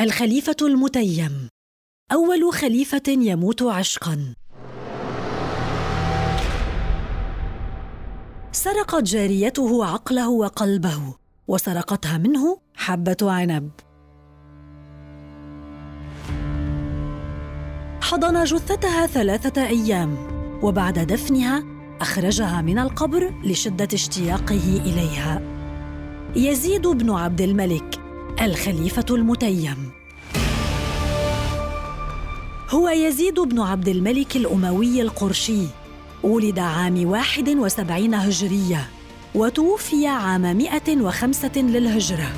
الخليفة المتيم. أول خليفة يموت عشقاً. سرقت جاريته عقله وقلبه وسرقتها منه حبة عنب. حضن جثتها ثلاثة أيام وبعد دفنها أخرجها من القبر لشدة اشتياقه إليها. يزيد بن عبد الملك الخليفة المتيم. هو يزيد بن عبد الملك الأموي القرشي. ولد عام واحد وسبعين هجرية وتوفي عام مئة وخمسة للهجرة.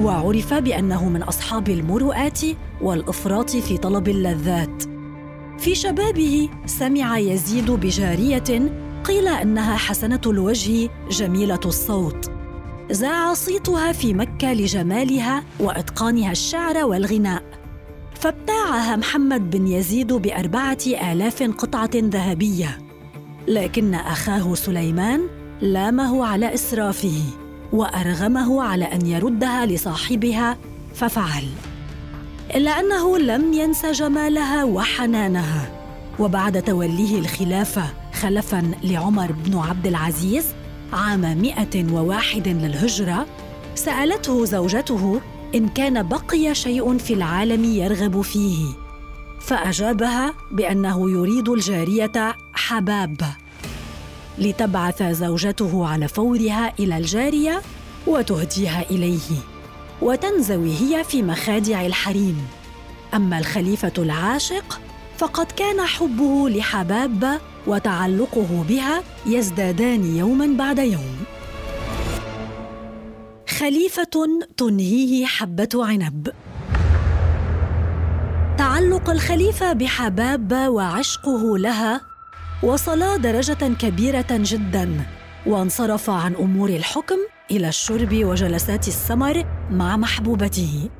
وعرف بأنه من أصحاب المروءات والإفراط في طلب اللذات. في شبابه سمع يزيد بجارية قيل أنها حسنة الوجه جميلة الصوت. زاع صيتها في مكة لجمالها وإتقانها الشعر والغناء. فابتاعها محمد بن يزيد بأربعة آلاف قطعة ذهبية. لكن أخاه سليمان لامه على إسرافه وأرغمه على أن يردها لصاحبها ففعل. إلا أنه لم ينس جمالها وحنانها. وبعد توليه الخلافة خلفا لعمر بن عبد العزيز عام مئة وواحد للهجرة سألته زوجته إن كان بقي شيء في العالم يرغب فيه فأجابها بأنه يريد الجارية حباب. لتبعث زوجته على فورها إلى الجارية وتهديها إليه وتنزوي هي في مخادع الحريم. أما الخليفة العاشق فقد كان حبه لحباب وتعلقه بها يزدادان يوما بعد يوم. خليفة تنهيه حبة عنب. تعلق الخليفة بحباب وعشقه لها وصلا درجة كبيرة جدا وانصرف عن أمور الحكم إلى الشرب وجلسات السمر مع محبوبته.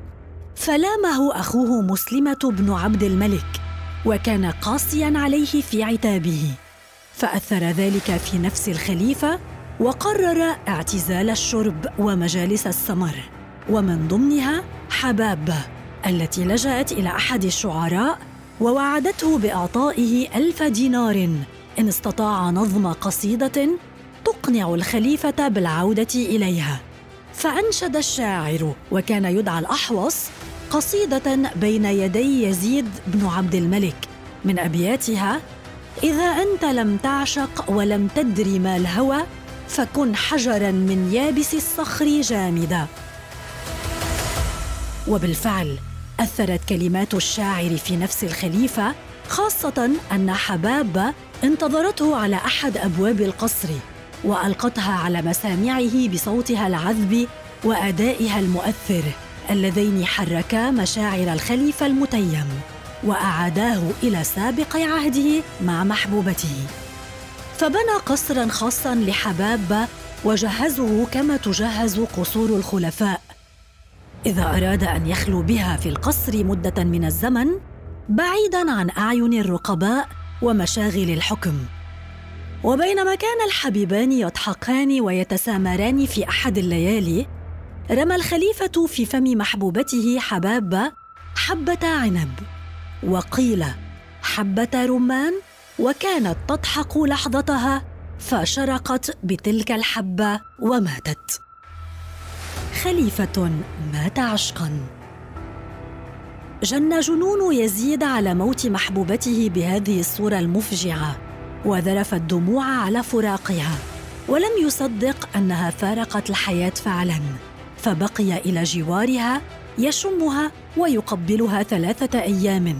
فلامه أخوه مسلمة بن عبد الملك. وكان قاسيا عليه في عتابه. فأثر ذلك في نفس الخليفة وقرر اعتزال الشرب ومجالس السمر. ومن ضمنها حباب التي لجأت إلى أحد الشعراء ووعدته بإعطائه ألف دينار. إن استطاع نظم قصيدة تقنع الخليفة بالعودة إليها. فأنشد الشاعر وكان يدعى الأحوص قصيدة بين يدي يزيد بن عبد الملك. من أبياتها إذا أنت لم تعشق ولم تدري ما الهوى فكن حجرا من يابس الصخر جامدا. وبالفعل أثرت كلمات الشاعر في نفس الخليفة خاصة أن حباب انتظرته على أحد أبواب القصر وألقتها على مسامعه بصوتها العذب وأدائها المؤثر. اللذين حركا مشاعر الخليفة المتيم وأعاداه إلى سابق عهده مع محبوبته. فبنى قصرا خاصا لحباب وجهزه كما تجهز قصور الخلفاء. إذا أراد أن يخلو بها في القصر مدة من الزمن بعيدا عن أعين الرقباء ومشاغل الحكم. وبينما كان الحبيبان يضحكان ويتسامران في أحد الليالي رمى الخليفة في فم محبوبته حباب حبة عنب وقيل حبة رمان وكانت تضحك لحظتها فشرقت بتلك الحبة وماتت. خليفة مات عشقا. جن جنون يزيد على موت محبوبته بهذه الصورة المفجعة وذرف الدموع على فراقها ولم يصدق أنها فارقت الحياة فعلا. فبقي إلى جوارها يشمها ويقبلها ثلاثة أيام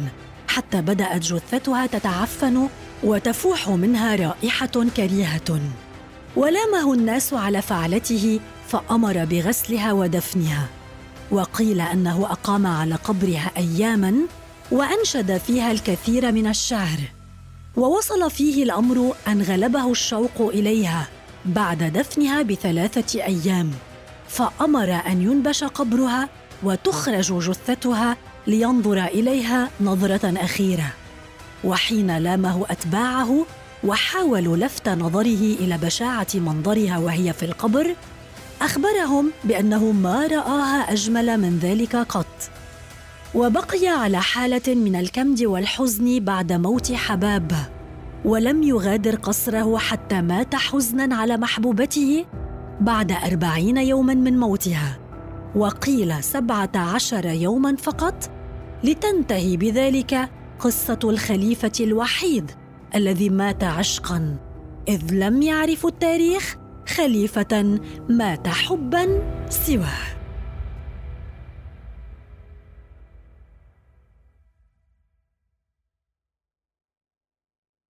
حتى بدأت جثتها تتعفن وتفوح منها رائحة كريهة. ولامه الناس على فعلته فأمر بغسلها ودفنها. وقيل أنه أقام على قبرها اياما وأنشد فيها الكثير من الشعر. ووصل فيه الأمر أن غلبه الشوق إليها بعد دفنها بثلاثة أيام. فأمر أن ينبش قبرها وتخرج جثتها لينظر إليها نظرة أخيرة. وحين لامه أتباعه وحاولوا لفت نظره إلى بشاعة منظرها وهي في القبر أخبرهم بأنه ما رآها أجمل من ذلك قط. وبقي على حالة من الكمد والحزن بعد موت حباب ولم يغادر قصره حتى مات حزنا على محبوبته بعد أربعين يوما من موتها وقيل سبعة عشر يوما فقط لتنتهي بذلك قصة الخليفة الوحيد الذي مات عشقا إذ لم يعرف التاريخ خليفة مات حبا سواه.